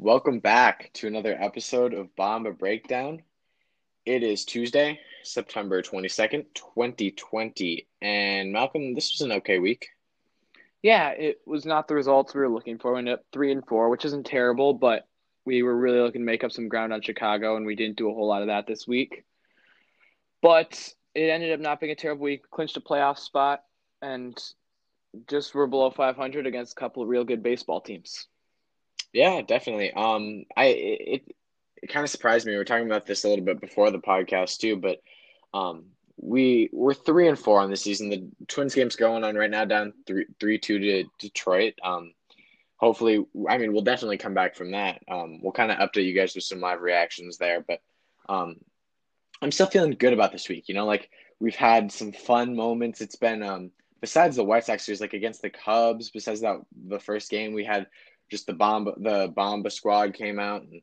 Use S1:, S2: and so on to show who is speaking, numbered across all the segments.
S1: Welcome back to another episode of Bomba Breakdown. It is Tuesday, September 22nd, 2020. And Malcolm, this was an okay week.
S2: Yeah, it was not the results we were looking for. We ended up three and four, which isn't terrible, but we were really looking to make up some ground on Chicago, and we didn't do a whole lot of that this week. But it ended up not being a terrible week. Clinched a playoff spot, and just were below 500 against a couple of real good baseball teams.
S1: Yeah, definitely. Um, I it it kind of surprised me. We were talking about this a little bit before the podcast too, but um, we we're three and four on the season. The Twins game's going on right now, down three three two to Detroit. Um, hopefully, I mean, we'll definitely come back from that. Um, we'll kind of update you guys with some live reactions there, but um, I'm still feeling good about this week. You know, like we've had some fun moments. It's been um besides the White Sox series, like against the Cubs, besides that the first game we had just the bomb the bomba squad came out and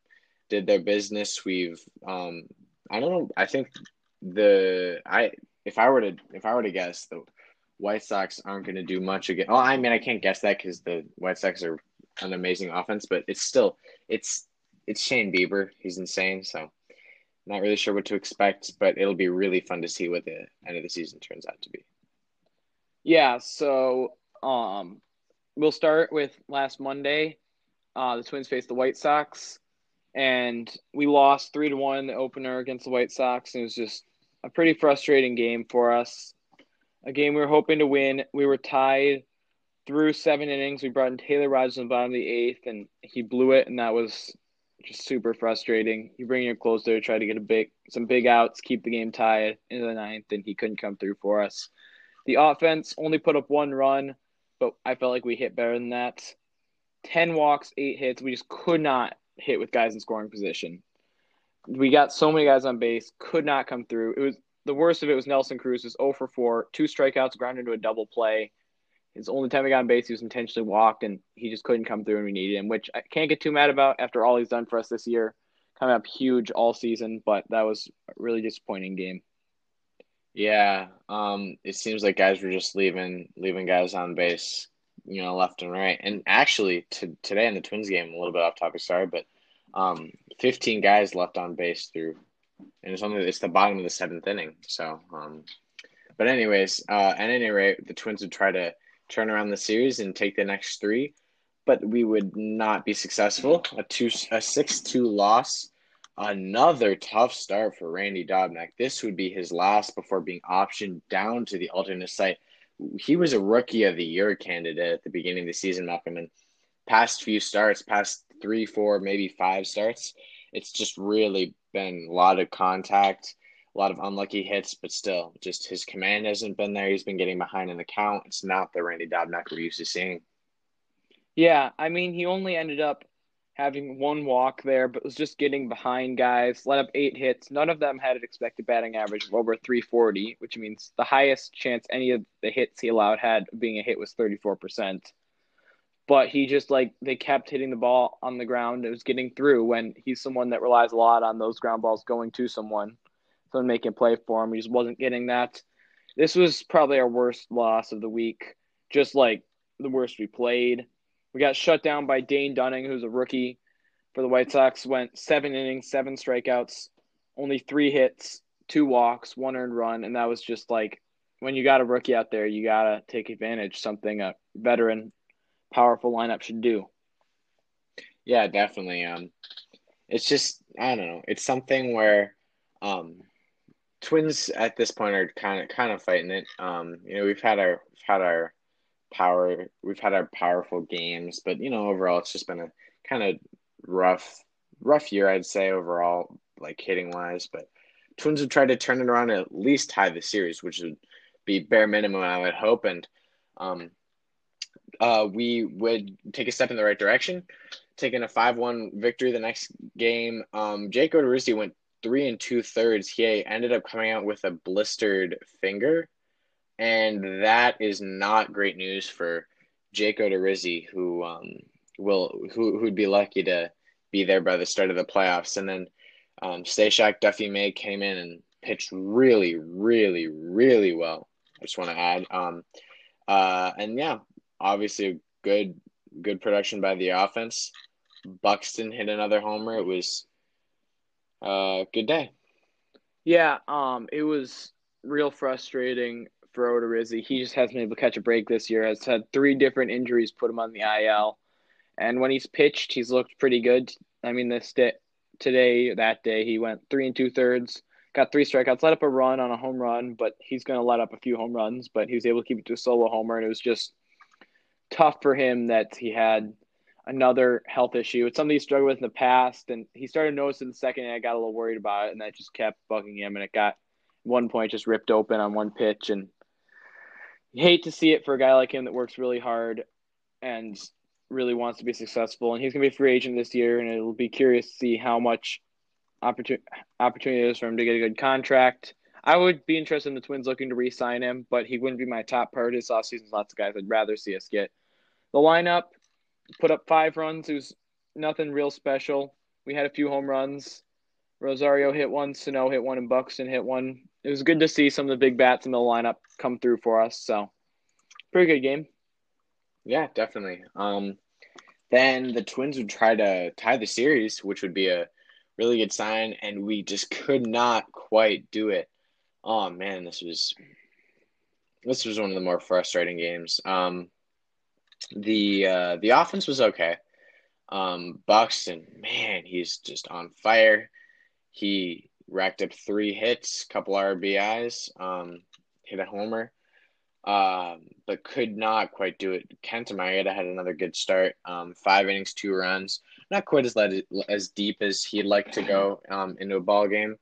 S1: did their business. We've um i don't know i think the i if i were to if i were to guess the white sox aren't going to do much again oh i mean i can't guess that because the white sox are an amazing offense but it's still it's it's shane bieber. He's insane so not really sure what to expect but it'll be really fun to see what the end of the season turns out to be.
S2: Yeah so um we'll start with last Monday. Uh, the Twins faced the White Sox, and we lost three to one the opener against the White Sox. And it was just a pretty frustrating game for us. A game we were hoping to win. We were tied through seven innings. We brought in Taylor Rogers in the bottom of the eighth, and he blew it, and that was just super frustrating. You bring your closer, to try to get a big some big outs, keep the game tied into the ninth, and he couldn't come through for us. The offense only put up one run but I felt like we hit better than that. 10 walks, 8 hits. We just could not hit with guys in scoring position. We got so many guys on base, could not come through. It was the worst of it was Nelson Cruz was 0 for 4, two strikeouts, ground into a double play. His only time he got on base, he was intentionally walked, and he just couldn't come through, and we needed him, which I can't get too mad about after all he's done for us this year. Coming up huge all season, but that was a really disappointing game.
S1: Yeah, um, it seems like guys were just leaving leaving guys on base, you know, left and right. And actually, to, today in the Twins game, a little bit off topic, sorry, but um, 15 guys left on base through, and it's only it's the bottom of the seventh inning. So, um, but anyways, uh, at any rate, the Twins would try to turn around the series and take the next three, but we would not be successful. A two a six two loss Another tough start for Randy Dobnak. This would be his last before being optioned down to the alternate site. He was a rookie of the year candidate at the beginning of the season, Malcolm. And past few starts, past three, four, maybe five starts, it's just really been a lot of contact, a lot of unlucky hits, but still, just his command hasn't been there. He's been getting behind in the count. It's not the Randy Dobnak we're used to seeing.
S2: Yeah, I mean, he only ended up having one walk there, but was just getting behind guys, let up eight hits. None of them had an expected batting average of over 340, which means the highest chance any of the hits he allowed had being a hit was 34%. But he just like they kept hitting the ball on the ground. It was getting through when he's someone that relies a lot on those ground balls going to someone, someone making play for him. He just wasn't getting that. This was probably our worst loss of the week. Just like the worst we played we got shut down by Dane Dunning, who's a rookie for the White Sox. Went seven innings, seven strikeouts, only three hits, two walks, one earned run, and that was just like when you got a rookie out there, you gotta take advantage. Something a veteran, powerful lineup should do.
S1: Yeah, definitely. Um, it's just I don't know. It's something where, um, Twins at this point are kind of kind of fighting it. Um, you know, we've had our we've had our power. We've had our powerful games, but you know, overall, it's just been a kind of rough, rough year, I'd say overall, like hitting wise. But Twins have tried to turn it around at least tie the series, which would be bare minimum, I would hope, and um, uh, we would take a step in the right direction, taking a five-one victory the next game. Um, Jake Odorizzi went three and two thirds. He ended up coming out with a blistered finger and that is not great news for Jake Odorizzi, who um, will who who'd be lucky to be there by the start of the playoffs. And then um, Stashak Duffy May came in and pitched really, really, really well. I just want to add, um, uh, and yeah, obviously good good production by the offense. Buxton hit another homer. It was a good day.
S2: Yeah, um, it was real frustrating for Odorizzi. He just hasn't been able to catch a break this year. Has had three different injuries put him on the IL, and when he's pitched, he's looked pretty good. I mean, this day, today, that day, he went three and two thirds, got three strikeouts, let up a run on a home run, but he's going to let up a few home runs. But he was able to keep it to a solo homer, and it was just tough for him that he had another health issue. It's something he struggled with in the past, and he started noticing the second, and I got a little worried about it, and that just kept bugging him, and it got one point just ripped open on one pitch, and hate to see it for a guy like him that works really hard and really wants to be successful, and he's going to be a free agent this year, and it'll be curious to see how much opportunity opportunity is for him to get a good contract. I would be interested in the Twins looking to re-sign him, but he wouldn't be my top priority this offseason. Lots of guys I'd rather see us get. The lineup put up five runs. It was nothing real special. We had a few home runs. Rosario hit one, Sano hit one, and Buxton hit one. It was good to see some of the big bats in the lineup come through for us. So, pretty good game.
S1: Yeah, definitely. Um, then the Twins would try to tie the series, which would be a really good sign, and we just could not quite do it. Oh man, this was this was one of the more frustrating games. Um, the uh, the offense was okay. Um, Buxton, man, he's just on fire. He racked up three hits, couple RBIs, um, hit a homer, um, but could not quite do it. Kenta had another good start. Um, five innings, two runs. Not quite as led, as deep as he'd like to go um, into a ball game,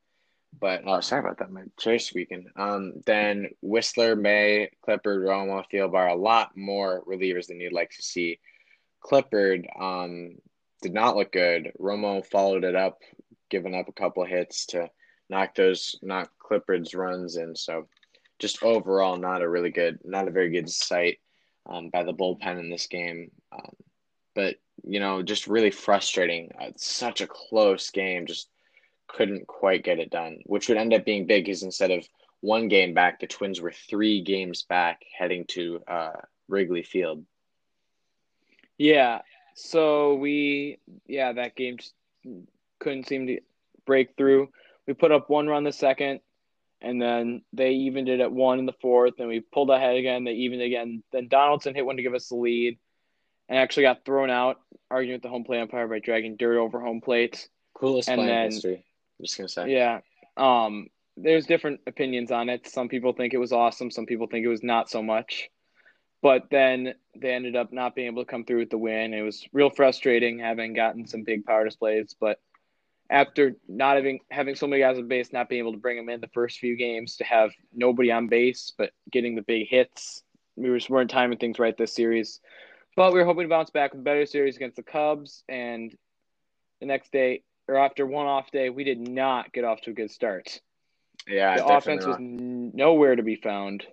S1: but oh, sorry about that, my chair squeaking. Um, then Wisler, May, Clippard, Romo, Thielbar, a lot more relievers than you'd like to see. Clippard um, did not look good. Romo followed it up, giving up a couple hits to knock those knock Clippard's runs in. So just overall, not a really good, not a very good sight um, by the bullpen in this game. Um, but you know, just really frustrating. Uh, such a close game. Just couldn't quite get it done, which would end up being big because instead of one game back, the Twins were three games back heading to uh, Wrigley Field.
S2: Yeah. So we, yeah, that game couldn't seem to break through. We put up one run the second, and then they evened it at one in the fourth, and we pulled ahead again. They evened again. Then Donaldson hit one to give us the lead, and actually got thrown out, arguing with the home plate umpire by dragging dirt over home plate.
S1: Coolest and play then, in history. I'm just gonna say.
S2: Yeah. Um. There's different opinions on it. Some people think it was awesome. Some people think it was not so much. But then they ended up not being able to come through with the win. It was real frustrating having gotten some big power displays, but after not having having so many guys on base, not being able to bring them in the first few games, to have nobody on base but getting the big hits, we just weren't timing things right this series. But we were hoping to bounce back with a better series against the Cubs, and the next day or after one off day, we did not get off to a good start.
S1: Yeah,
S2: the offense was nowhere to be found.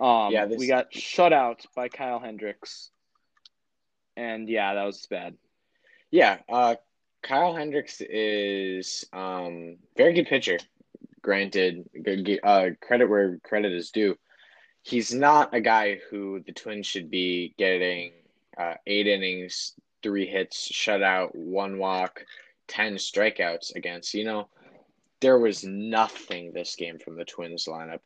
S2: Um, yeah, this... we got shut out by Kyle Hendricks, and yeah, that was bad.
S1: Yeah, uh, Kyle Hendricks is um very good pitcher. Granted, uh, credit where credit is due. He's not a guy who the Twins should be getting uh, eight innings, three hits, shutout, one walk, ten strikeouts against. You know, there was nothing this game from the Twins lineup.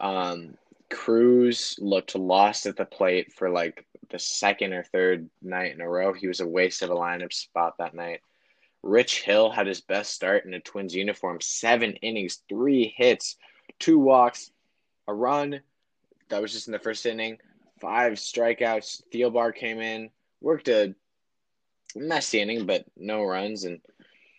S1: Um, Cruz looked lost at the plate for like the second or third night in a row. He was a waste of a lineup spot that night. Rich Hill had his best start in a Twins uniform. Seven innings, three hits, two walks, a run. That was just in the first inning. Five strikeouts. Thielbar came in, worked a messy inning, but no runs. And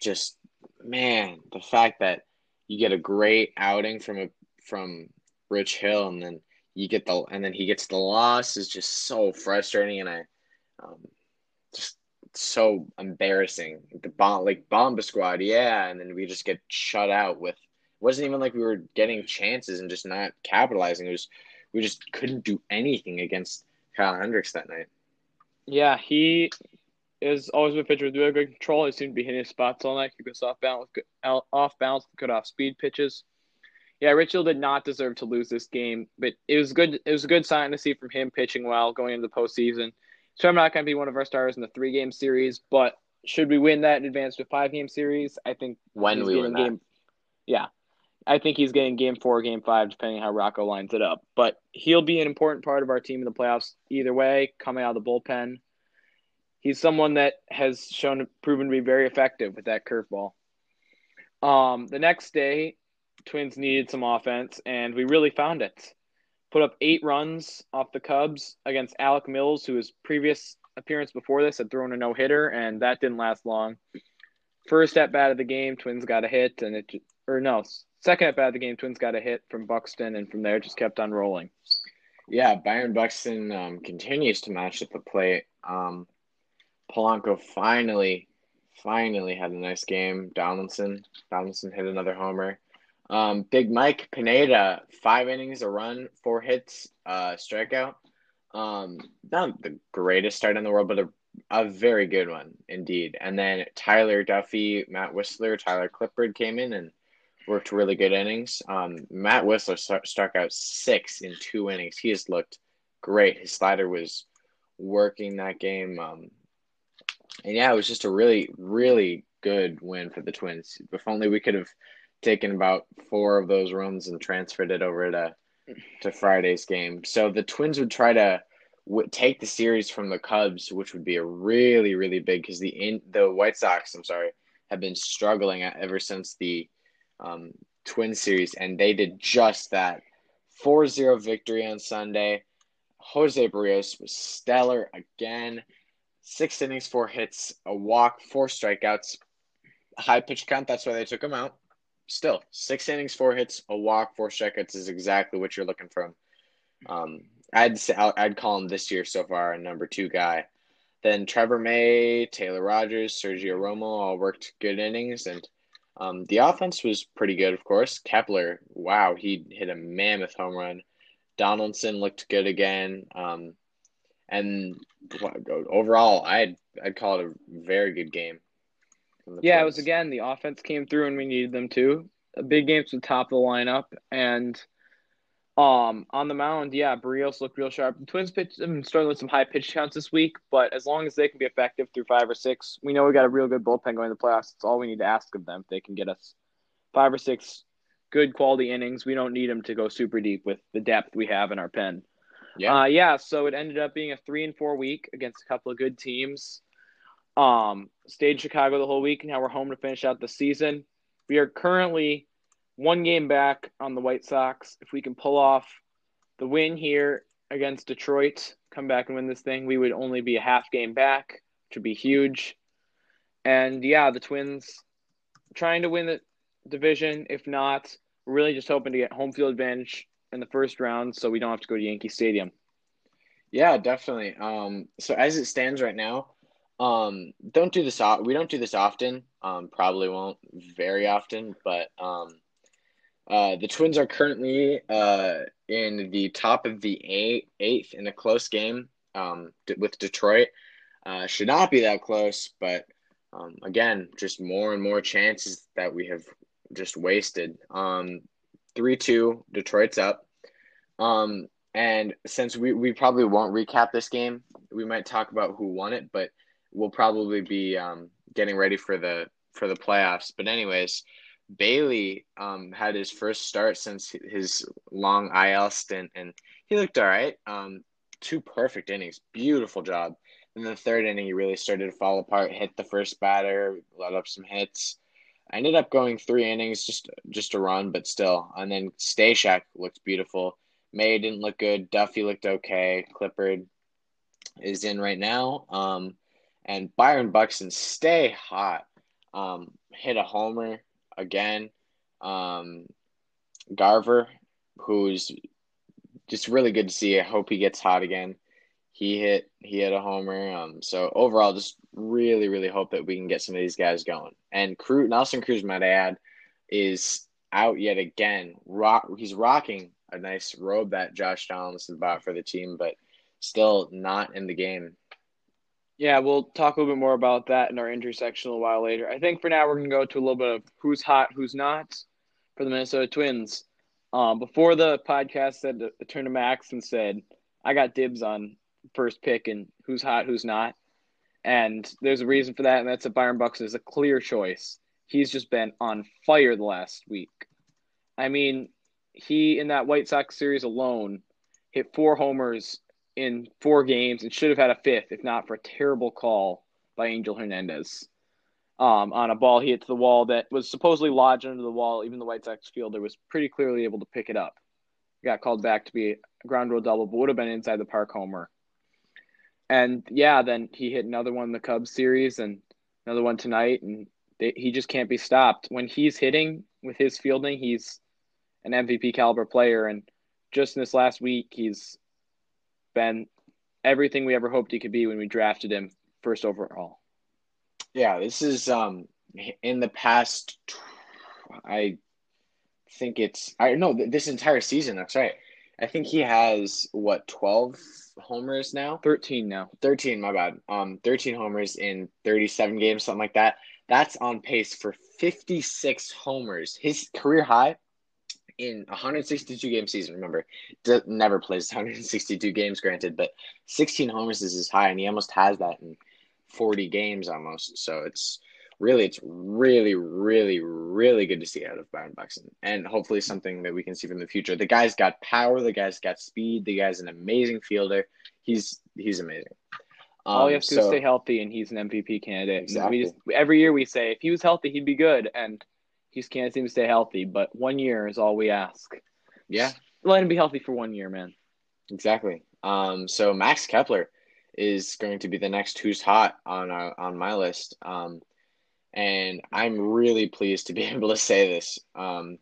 S1: just, man, the fact that you get a great outing from a from Rich Hill and then you get the and then he gets the loss is just so frustrating and I um, just so embarrassing. The bomb, like Bomba Squad, yeah, and then we just get shut out with. It wasn't even like we were getting chances and just not capitalizing. It was we just couldn't do anything against Kyle Hendricks that night.
S2: Yeah, he is always a pitcher with really good control. He seemed to be hitting his spots all night. He goes off balance, off balance, cut off speed pitches. Yeah, Rich Hill did not deserve to lose this game, but it was good. It was a good sign to see from him pitching well going into the postseason So I'm not going to be one of our stars in the three game series, but should we win that and advance to five game series, I think
S1: when we win
S2: game,
S1: that.
S2: yeah, I think he's getting game four, game five, depending how Rocco lines it up. But he'll be an important part of our team in the playoffs either way, coming out of the bullpen. He's someone that has shown proven to be very effective with that curveball. Um, the next day, Twins needed some offense, and we really found it. Put up eight runs off the Cubs against Alec Mills, who his previous appearance before this had thrown a no hitter, and that didn't last long. First at bat of the game, Twins got a hit, and it or no, second at bat of the game, Twins got a hit from Buxton, and from there just kept on rolling.
S1: Yeah, Byron Buxton um, continues to match at the plate. Um, Polanco finally, finally had a nice game. Donaldson, Donaldson hit another homer. Um, Big Mike Pineda, five innings, a run, four hits, uh, strikeout. Um, not the greatest start in the world, but a, a very good one indeed. And then Tyler Duffy, Matt Wisler, Tyler Clippard came in and worked really good innings. Um, Matt Wisler struck out six in two innings. He has looked great. His slider was working that game. Um, and yeah, it was just a really, really good win for the Twins. If only we could have taken about four of those runs and transferred it over to to Friday's game. So the Twins would try to w- take the series from the Cubs, which would be a really, really big because the in the White Sox, I'm sorry, have been struggling ever since the um, Twin series, and they did just that. 4-0 victory on Sunday. Jose Berrios was stellar again. Six innings, four hits, a walk, four strikeouts, high pitch count. That's why they took him out still six innings, four hits, a walk, four strikeouts is exactly what you're looking from. Um, I'd say I'd call him this year so far a number two guy. Then Trevor May, Taylor Rogers, Sergio Romo all worked good innings, and um, the offense was pretty good. Of course, Kepler, wow, he hit a mammoth home run. Donaldson looked good again, um, and overall, I'd I'd call it a very good game.
S2: Yeah, it was again the offense came through and we needed them to. Big games to the top of the lineup and um on the mound, yeah, Berrios looked real sharp. The Twins pitched them struggling with some high pitch counts this week, but as long as they can be effective through five or six, we know we got a real good bullpen going to the playoffs. That's all we need to ask of them. If they can get us five or six good quality innings, we don't need them to go super deep with the depth we have in our pen. Yeah, uh, yeah. So it ended up being a three and four week against a couple of good teams. Um, stayed in Chicago the whole week. Now we're home to finish out the season. We are currently one game back on the White Sox. If we can pull off the win here against Detroit, come back and win this thing, we would only be a half game back, which would be huge. And yeah, the Twins trying to win the division. If not, we're really just hoping to get home field advantage in the first round so we don't have to go to Yankee Stadium.
S1: Yeah, definitely. Um, so as it stands right now, um, don't do this. We don't do this often. Um, probably won't very often, but um, uh, the Twins are currently uh in the top of the eight, eighth in a close game um with Detroit. Uh, should not be that close, but um, again, just more and more chances that we have just wasted. Um, three two, Detroit's up. Um, and since we, we probably won't recap this game, we might talk about who won it, but we'll probably be um, getting ready for the for the playoffs. But anyways, Bailey um, had his first start since his long IL stint, and he looked all right. Um, two perfect innings, beautiful job. In the third inning, he really started to fall apart. Hit the first batter, let up some hits. I ended up going three innings, just just a run, but still. And then Stashak looked beautiful. May didn't look good. Duffy looked okay. Clippard is in right now. Um, and Byron Buxton stay hot. Um, hit a homer again. Um, Garver, who's just really good to see. I hope he gets hot again. He hit he hit a homer. Um, so overall, just really really hope that we can get some of these guys going. And Cruz, Nelson Cruz, might add, is out yet again. Rock, he's rocking a nice robe that Josh Donaldson bought for the team, but still not in the game.
S2: Yeah, we'll talk a little bit more about that in our injury section a while later. I think for now we're going to go to a little bit of who's hot, who's not for the Minnesota Twins. Um, before the podcast said to turn to Max and said, I got dibs on first pick and who's hot, who's not. And there's a reason for that, and that's that Byron Bucks is a clear choice. He's just been on fire the last week. I mean, he in that White Sox series alone hit four homers in four games and should have had a fifth if not for a terrible call by Angel Hernandez um, on a ball he hit to the wall that was supposedly lodged under the wall. Even the White Sox fielder was pretty clearly able to pick it up. Got called back to be a ground rule double, but would have been inside the park homer. And yeah, then he hit another one in the Cubs series and another one tonight, and they, he just can't be stopped. When he's hitting with his fielding, he's an MVP caliber player. And just in this last week, he's been everything we ever hoped he could be when we drafted him first overall.
S1: Yeah, this is um in the past. I think it's I know this entire season. That's right. I think he has what twelve homers now.
S2: Thirteen now.
S1: Thirteen. My bad. Um, thirteen homers in thirty-seven games, something like that. That's on pace for fifty-six homers. His career high in 162 game season. Remember, never plays 162 games, granted, but 16 homers is his high, and he almost has that in 40 games almost. So it's really, it's really, really, really good to see out of Byron Buxton, and hopefully something that we can see from the future. The guy's got power. The guy's got speed. The guy's an amazing fielder. He's he's amazing.
S2: Um, All you have to so, do is stay healthy, and he's an MVP candidate. Exactly. We just, every year we say if he was healthy, he'd be good, and just can't seem to stay healthy. But one year is all we ask.
S1: Yeah,
S2: just let him be healthy for one year, man.
S1: Exactly. Um, so Max Kepler is going to be the next who's hot on our, on my list. Um, and I'm really pleased to be able to say this. Um,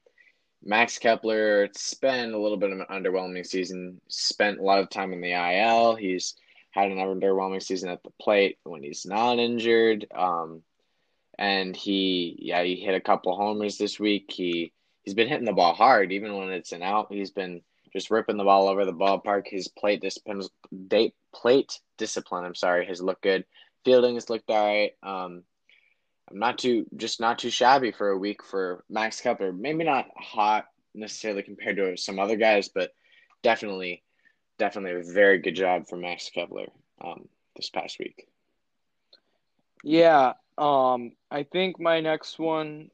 S1: Max Kepler spent a little bit of an underwhelming season. Spent a lot of time in the IL. He's had an underwhelming season at the plate when he's not injured. Um, and he, yeah, he hit a couple homers this week. He he's been hitting the ball hard, even when it's an out. He's been just ripping the ball over the ballpark. His plate discipline, date plate discipline. I'm sorry, has looked good. Fielding has looked all right. Um, I'm not too just not too shabby for a week for Max Kepler. Maybe not hot necessarily compared to some other guys, but definitely, definitely a very good job for Max Kepler um, this past week.
S2: Yeah, um, I think my next one,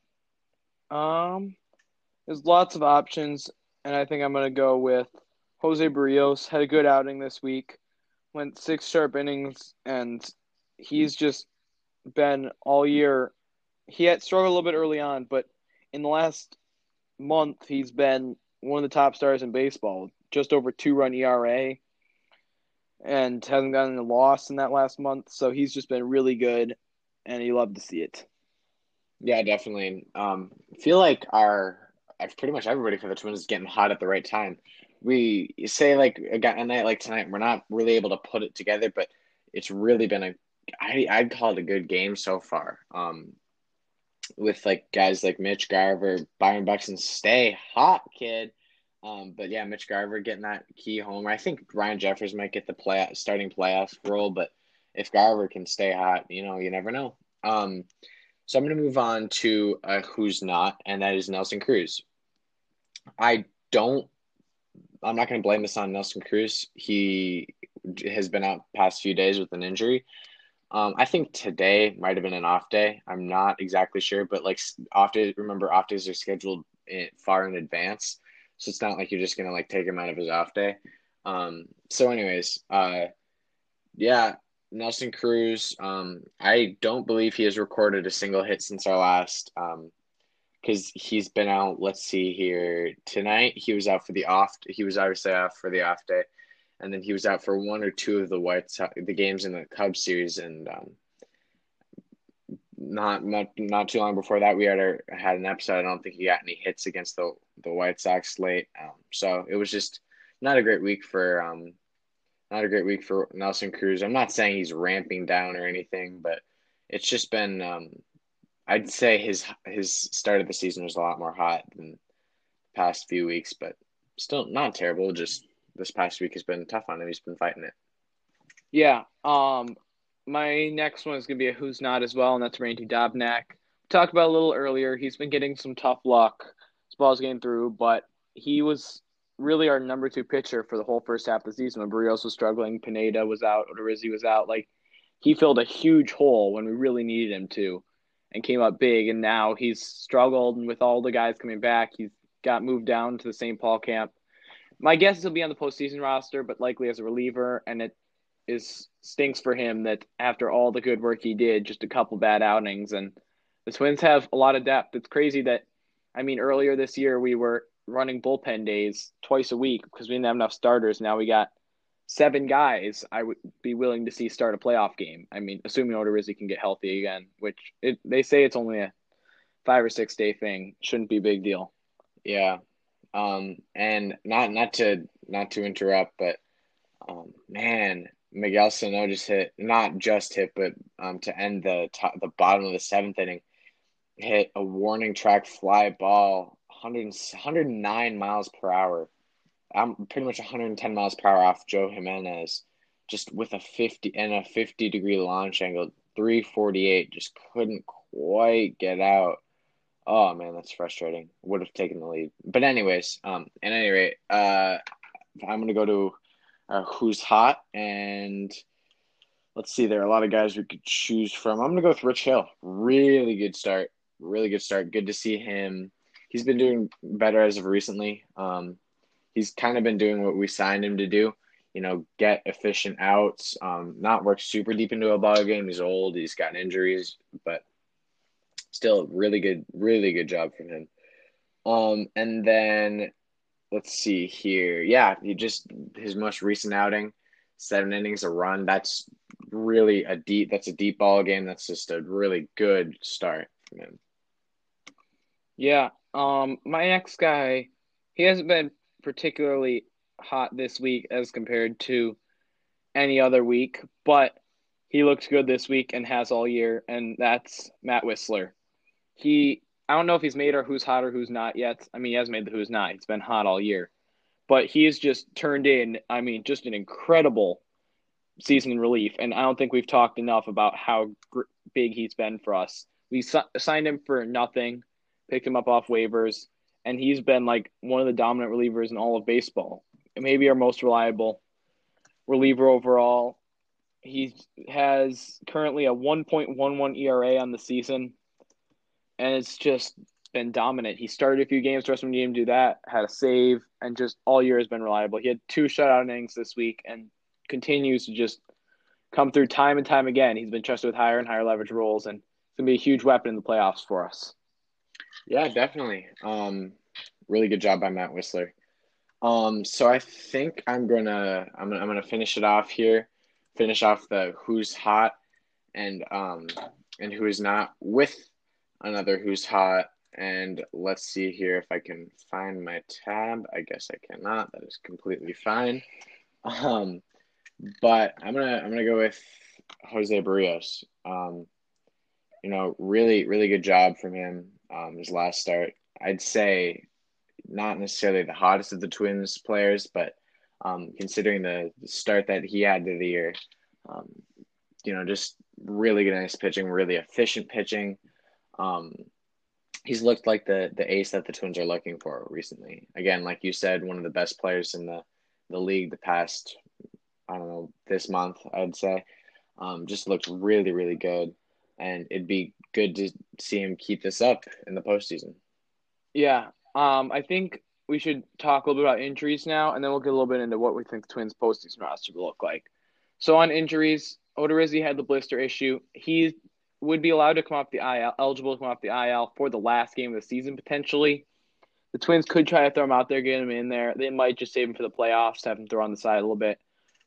S2: um, there's lots of options, and I think I'm gonna go with Jose Berrios. Had a good outing this week, went six sharp innings, and he's just been all year. He had struggled a little bit early on, but in the last month, he's been one of the top stars in baseball. Just over two run ERA, and hasn't gotten a loss in that last month. So he's just been really good, and you love to see it.
S1: Yeah, definitely. Um, feel like our pretty much everybody for the Twins is getting hot at the right time. We say like a, a night like tonight, we're not really able to put it together, but it's really been a I I'd call it a good game so far. Um, with like guys like Mitch Garver, Byron Buxton, stay hot, kid. Um, but yeah, Mitch Garver getting that key homer. I think Ryan Jeffers might get the play starting playoff role, but if Garver can stay hot, you know, you never know. Um, so I'm going to move on to uh, who's not, and that is Nelson Cruz. I don't. I'm not going to blame this on Nelson Cruz. He has been out past few days with an injury. Um, I think today might have been an off day. I'm not exactly sure, but like off days, remember off days are scheduled in, far in advance, so it's not like you're just gonna like take him out of his off day. Um, so, anyways, uh, yeah, Nelson Cruz. Um, I don't believe he has recorded a single hit since our last. Um, because he's been out. Let's see here tonight. He was out for the off. He was obviously off for the off day and then he was out for one or two of the White the games in the Cubs series, and um, not not not too long before that, we had our, had an episode. I don't think he got any hits against the the White Sox late, um, so it was just not a great week for um, not a great week for Nelson Cruz. I'm not saying he's ramping down or anything, but it's just been um, I'd say his his start of the season was a lot more hot than the past few weeks, but still not terrible. Just this past week has been tough on him. He's been fighting it.
S2: Yeah. Um, my next one is gonna be a who's not as well, and that's Randy Dobnak. We talked about a little earlier. He's been getting some tough luck. His ball's getting through, but he was really our number two pitcher for the whole first half of the season. When Berrios was struggling, Pineda was out, Odorizzi was out. Like he filled a huge hole when we really needed him to, and came up big. And now he's struggled, and with all the guys coming back, he's got moved down to the St. Paul camp. My guess is he'll be on the postseason roster, but likely as a reliever, and it is stinks for him that after all the good work he did, just a couple bad outings, and the Twins have a lot of depth. It's crazy that, I mean, earlier this year we were running bullpen days twice a week because we didn't have enough starters. Now we got seven guys. I would be willing to see start a playoff game. I mean, assuming Odorizzi can get healthy again, which it, they say it's only a five or six day thing. Shouldn't be a big deal.
S1: Yeah, um, and not not to not to interrupt, but um, man, Miguel Sano just hit not just hit, but um, to end the top, the bottom of the seventh inning, hit a warning track fly ball, 100, 109 miles per hour. I'm pretty much 110 miles per hour off Joe Jimenez, just with a 50 and a 50 degree launch angle, 348, just couldn't quite get out. Oh man, that's frustrating. Would have taken the lead, but anyways, um, at any rate, uh, I'm gonna go to uh, who's hot and let's see. There are a lot of guys we could choose from. I'm gonna go with Rich Hill. Really good start. Really good start. Good to see him. He's been doing better as of recently. Um, he's kind of been doing what we signed him to do. You know, get efficient outs. Um, not work super deep into a ball game. He's old. He's gotten injuries, but still really good, really good job from him. Um, and then let's see here. Yeah, he just his most recent outing, seven innings, a run. That's really a deep. That's a deep ball game. That's just a really good start from him.
S2: Yeah. Um, my next guy, he hasn't been particularly hot this week as compared to any other week, but he looked good this week and has all year, and that's Matt Wisler. he I don't know if he's made or who's hot or who's not yet. I mean, he has made the who's not. He's been hot all year, but he's just turned in. I mean, just an incredible season in relief, and I don't think we've talked enough about how gr- big he's been for us. We signed him for nothing, picked him up off waivers, and he's been like one of the dominant relievers in all of baseball. Maybe our most reliable reliever overall. He has currently a 1.11 ERA on the season and it's just been dominant. He started a few games, trust me, didn't do that, had a save, and just all year has been reliable. He had two shutout innings this week and continues to just come through time and time again. He's been trusted with higher and higher leverage roles, and it's gonna be a huge weapon in the playoffs for us.
S1: Yeah, definitely. Um, really good job by Matt Wisler. Um, so I think I'm gonna I'm gonna I'm gonna finish it off here, finish off the who's hot and um and who is not with another who's hot. And let's see here if I can find my tab. I guess I cannot. That is completely fine. Um, but I'm gonna I'm gonna go with Jose Berrios. Um, you know, really really good job from him. Um, his last start, I'd say, not necessarily the hottest of the Twins players, but um, considering the start that he had to the year, um, you know, just really good, nice pitching, really efficient pitching. Um, he's looked like the the ace that the Twins are looking for recently. Again, like you said, one of the best players in the the league the past I don't know this month I'd say. Um, just looked really really good, and it'd be good to see him keep this up in the postseason.
S2: Yeah, um, I think we should talk a little bit about injuries now, and then we'll get a little bit into what we think the Twins postseason roster will look like. So on injuries, Odorizzi had the blister issue. He would be allowed to come off the IL, eligible to come off the IL for the last game of the season potentially. The Twins could try to throw him out there, get him in there. They might just save him for the playoffs, have him throw on the side a little bit.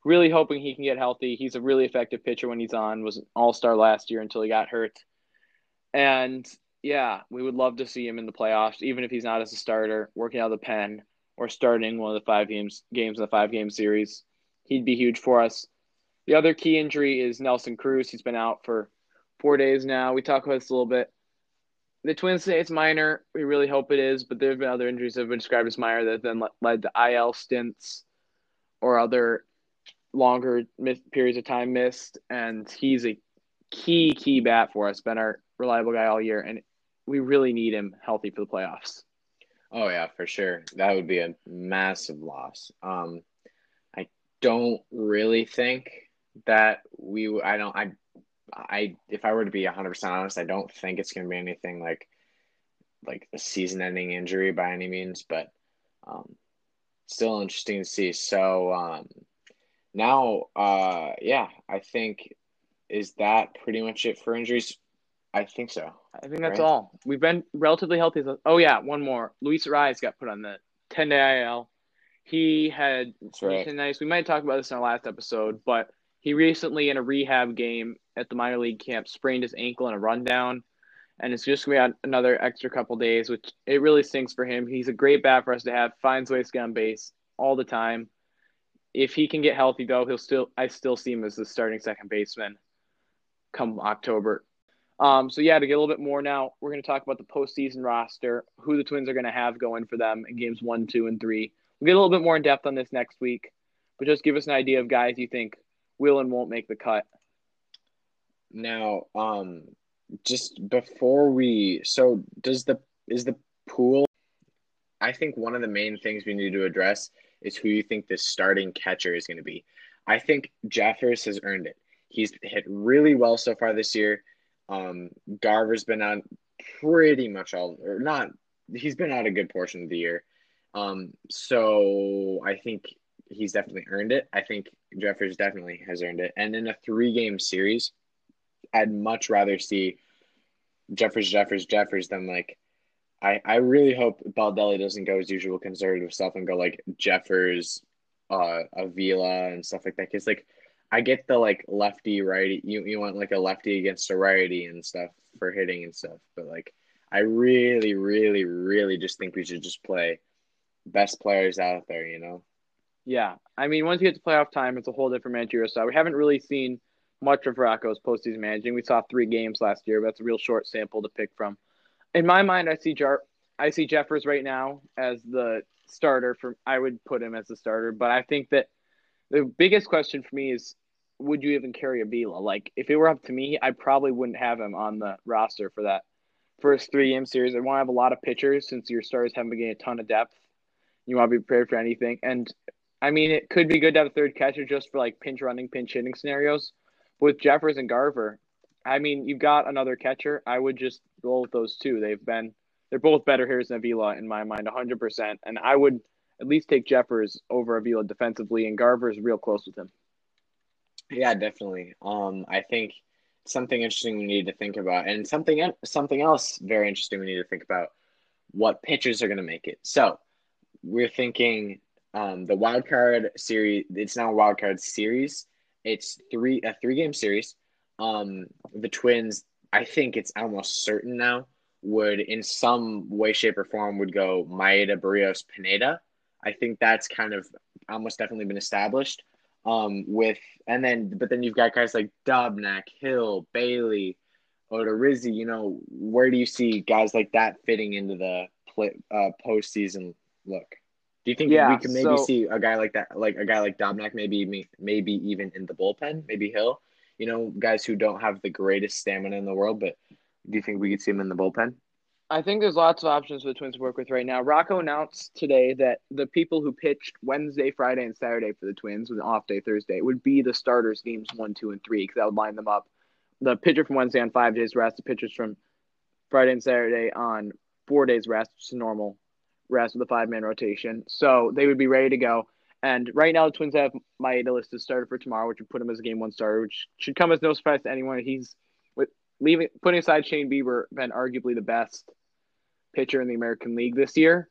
S2: Really hoping he can get healthy. He's a really effective pitcher when he's on. Was an All Star last year until he got hurt. And yeah, we would love to see him in the playoffs, even if he's not as a starter, working out of the pen or starting one of the five games games in the five game series. He'd be huge for us. The other key injury is Nelson Cruz. He's been out for four days now. We talked about this a little bit. The Twins say it's minor. We really hope it is, but there have been other injuries that have been described as minor that then led to IL stints or other longer periods of time missed. And he's a key, key bat for us. Been our reliable guy all year, and we really need him healthy for the playoffs.
S1: Oh yeah, for sure. That would be a massive loss. Um, I don't really think that we. I don't. I. I. If I were to be hundred percent honest, I don't think it's going to be anything like, like a season-ending injury by any means. But, um, still interesting to see. So, um, now, uh, yeah, I think is that pretty much it for injuries. I think so.
S2: I think that's right? all. We've been relatively healthy. Oh yeah, one more. Luis Arraez got put on the ten day IL. He had that's right. nice. We might talk about this in our last episode, but he recently in a rehab game at the minor league camp sprained his ankle in a rundown, and it's just gonna be another extra couple days, which it really stinks for him. He's a great bat for us to have. Finds ways to get on base all the time. If he can get healthy though, he'll still I still see him as the starting second baseman come October. Um, so yeah, to get a little bit more now, we're going to talk about the postseason roster, who the Twins are going to have going for them in games one, two, and three. We'll get a little bit more in depth on this next week, but just give us an idea of guys you think will and won't make the cut.
S1: Now, um, just before we, so does the is the pool? I think one of the main things we need to address is who you think the starting catcher is going to be. I think Jeffers has earned it. He's hit really well so far this year. Um, Garver's been on pretty much all, or not, he's been out a good portion of the year. Um, so I think he's definitely earned it. I think Jeffers definitely has earned it. And in a three game series, I'd much rather see Jeffers, Jeffers, Jeffers than like, I, I really hope Baldelli doesn't go his usual conservative stuff and go like Jeffers, uh, Avila and stuff like that. Cause like, I get the like lefty righty. You you want like a lefty against a righty and stuff for hitting and stuff, but like I really, really, really just think we should just play best players out there. You know.
S2: Yeah, I mean, once you get to playoff time, it's a whole different managerial style. We haven't really seen much of Rocco's postseason managing. We saw three games last year, but that's a real short sample to pick from. In my mind, I see Jar- I see Jeffers right now as the starter. For I would put him as the starter, but I think that the biggest question for me is would you even carry Avila? Like, if it were up to me, I probably wouldn't have him on the roster for that first three game series. I want to have a lot of pitchers since your stars haven't been getting a ton of depth. You want to be prepared for anything. And I mean, it could be good to have a third catcher just for like pinch running, pinch hitting scenarios. But With Jeffers and Garver, I mean, you've got another catcher. I would just roll with those two. They've been, they're both better hitters than Avila in my mind, 100%. And I would at least take Jeffers over Avila defensively, and Garver's real close with him.
S1: Yeah, definitely. Um, I think something interesting we need to think about, and something something else very interesting we need to think about what pitchers are going to make it. So we're thinking um, the wild card series. It's now a wild card series. It's three a three game series. Um, the Twins, I think it's almost certain now, would in some way, shape, or form would go Maeda, Berrios, Pineda. I think that's kind of almost definitely been established. Um, with and then but then you've got guys like Dobnak, Hill, Bailey, Odorizzi. You know, where do you see guys like that fitting into the play, uh, postseason look? Do you think yeah, we can maybe so, see a guy like that, like a guy like Dobnak, maybe maybe even in the bullpen, maybe Hill? You know, guys who don't have the greatest stamina in the world, but do you think we could see him in the bullpen?
S2: I think there's lots of options for the Twins to work with right now. Rocco announced today that the people who pitched Wednesday, Friday, and Saturday for the Twins with an off day Thursday would be the starters games one, two, and three because that would line them up. The pitcher from Wednesday on five days rest, the pitchers from Friday and Saturday on four days rest, is normal rest with a five man rotation. So they would be ready to go. And right now, the Twins have Maeda listed starter for tomorrow, which would put him as a game one starter, which should come as no surprise to anyone. He's with leaving putting aside Shane Bieber, been arguably the best pitcher in the American League this year.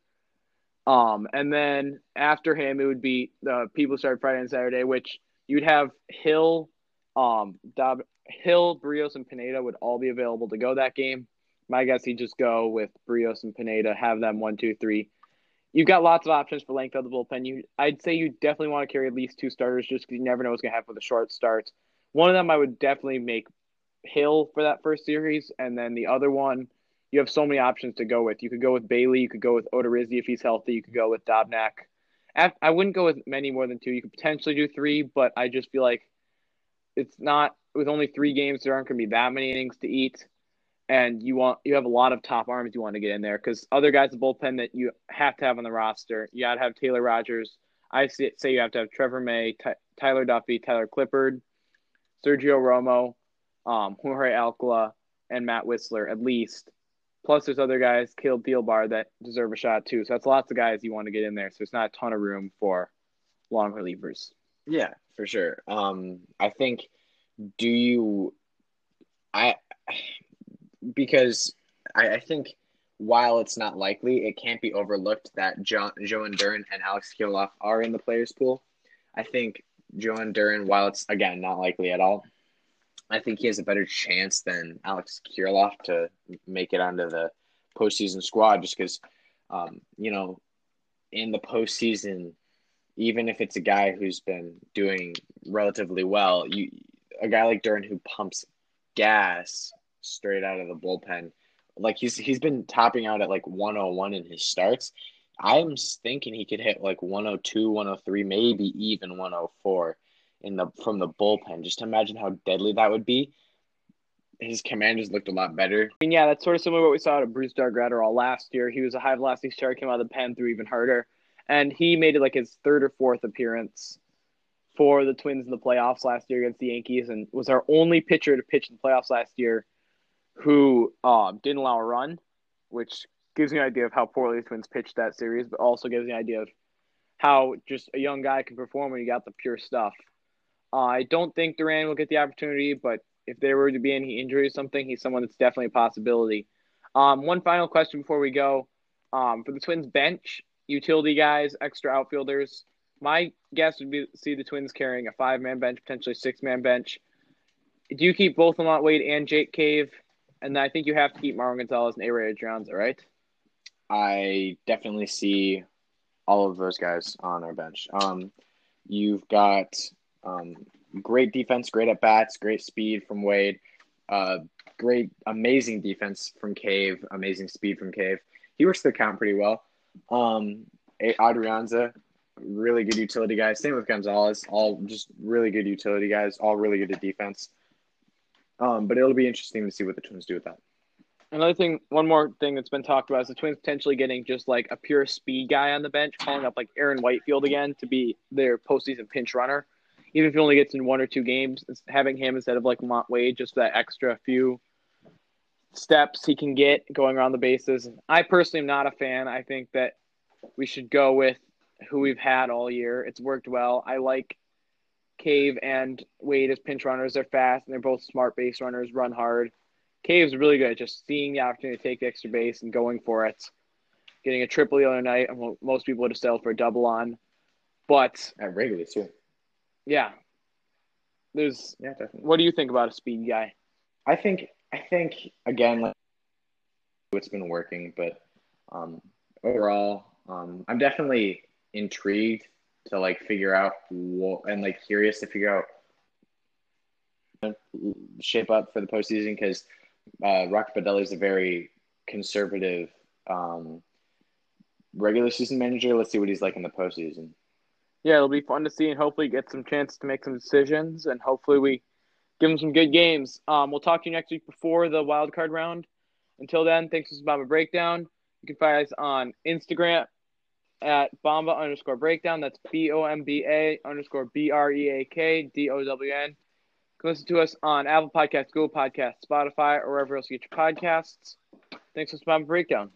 S2: Um, and then after him, it would be the people start Friday and Saturday, which you'd have Hill, um, Dob- Hill, Berrios, and Pineda would all be available to go that game. My guess, he'd just go with Brios and Pineda, have them one, two, three. You've got lots of options for length of the bullpen. You, I'd say you definitely want to carry at least two starters, just because you never know what's going to happen with the short starts. One of them, I would definitely make Hill for that first series, and then the other one you have so many options to go with. You could go with Bailey. You could go with Odorizzi if he's healthy. You could go with Dobnak. I wouldn't go with many more than two. You could potentially do three, but I just feel like it's not with only three games. There aren't going to be that many innings to eat, and you want you have a lot of top arms you want to get in there because other guys the bullpen that you have to have on the roster. You got to have Taylor Rogers. I say you have to have Trevor May, Ty, Tyler Duffy, Tyler Clippard, Sergio Romo, um, Jorge Alcala, and Matt Wisler at least. Plus, there's other guys, Caleb Thielbar, that deserve a shot too. So that's lots of guys you want to get in there. So it's not a ton of room for long relievers.
S1: Yeah, for sure. Um, I think. Do you? I because I, I think while it's not likely, it can't be overlooked that jo- Jhoan Duran and Alex Kirilloff are in the players pool. I think Jhoan Duran, while it's again not likely at all, I think he has a better chance than Alex Kirilloff to make it onto the postseason squad, just because, um, you know, in the postseason, even if it's a guy who's been doing relatively well, you a guy like Duran who pumps gas straight out of the bullpen. Like he's he's been topping out at like 101 in his starts. I'm thinking he could hit like 102, 103, maybe even 104 in the from the bullpen. Just imagine how deadly that would be. His command looked a lot better.
S2: Mean, yeah, that's sort of similar to what we saw to Brusdar Graterol last year. He was a high velocity starter, came out of the pen, threw even harder, and he made it like his third or fourth appearance for the Twins in the playoffs last year against the Yankees, and was our only pitcher to pitch in the playoffs last year who uh, didn't allow a run, which gives me an idea of how poorly the Twins pitched that series, but also gives me an idea of how just a young guy can perform when you got the pure stuff. I don't think Duran will get the opportunity, but if there were to be any injury or something, he's someone that's definitely a possibility. Um, one final question before we go. Um, for the Twins bench, utility guys, extra outfielders, my guess would be see the Twins carrying a five man bench, potentially six man bench. Do you keep both LaMonte Wade and Jake Cave? And I think you have to keep Marwin Gonzalez and Ehire Adrianza, right?
S1: I definitely see all of those guys on our bench. Um, you've got um, great defense, great at bats, great speed from Wade, uh, great, amazing defense from Cave, amazing speed from Cave. He works the count pretty well. Um, Adrianza, really good utility guys. Same with Gonzalez, all just really good utility guys, all really good at defense. Um, but it'll be interesting to see what the Twins do with that.
S2: Another thing, one more thing that's been talked about is the Twins potentially getting just like a pure speed guy on the bench, calling up like Aaron Whitefield again to be their postseason pinch runner. Even if he only gets in one or two games, having him instead of like Montway, just that extra few steps he can get going around the bases. I personally am not a fan. I think that we should go with who we've had all year. It's worked well. I like Cave and Wade as pinch runners. They're fast and they're both smart base runners, run hard. Cave's really good at just seeing the opportunity to take the extra base and going for it. Getting a triple the other night. Most people would have settled for a double on. But
S1: at Wrigley too.
S2: Yeah. There's
S1: yeah, definitely.
S2: What do you think about a speed guy?
S1: I think I think again like it's been working, but um, overall, um, I'm definitely intrigued to like figure out what and like curious to figure out shape up for the postseason because uh, Rocco Baldelli is a very conservative um, regular season manager. Let's see what he's like in the postseason.
S2: Yeah, it'll be fun to see and hopefully get some chance to make some decisions and hopefully we give them some good games. Um, we'll talk to you next week before the wild card round. Until then, thanks for Bomba Breakdown. You can find us on Instagram at Bomba underscore breakdown. That's B O M B A underscore B R E A K D O W N. You can listen to us on Apple Podcasts, Google Podcasts, Spotify, or wherever else you get your podcasts. Thanks for Bomba Breakdown.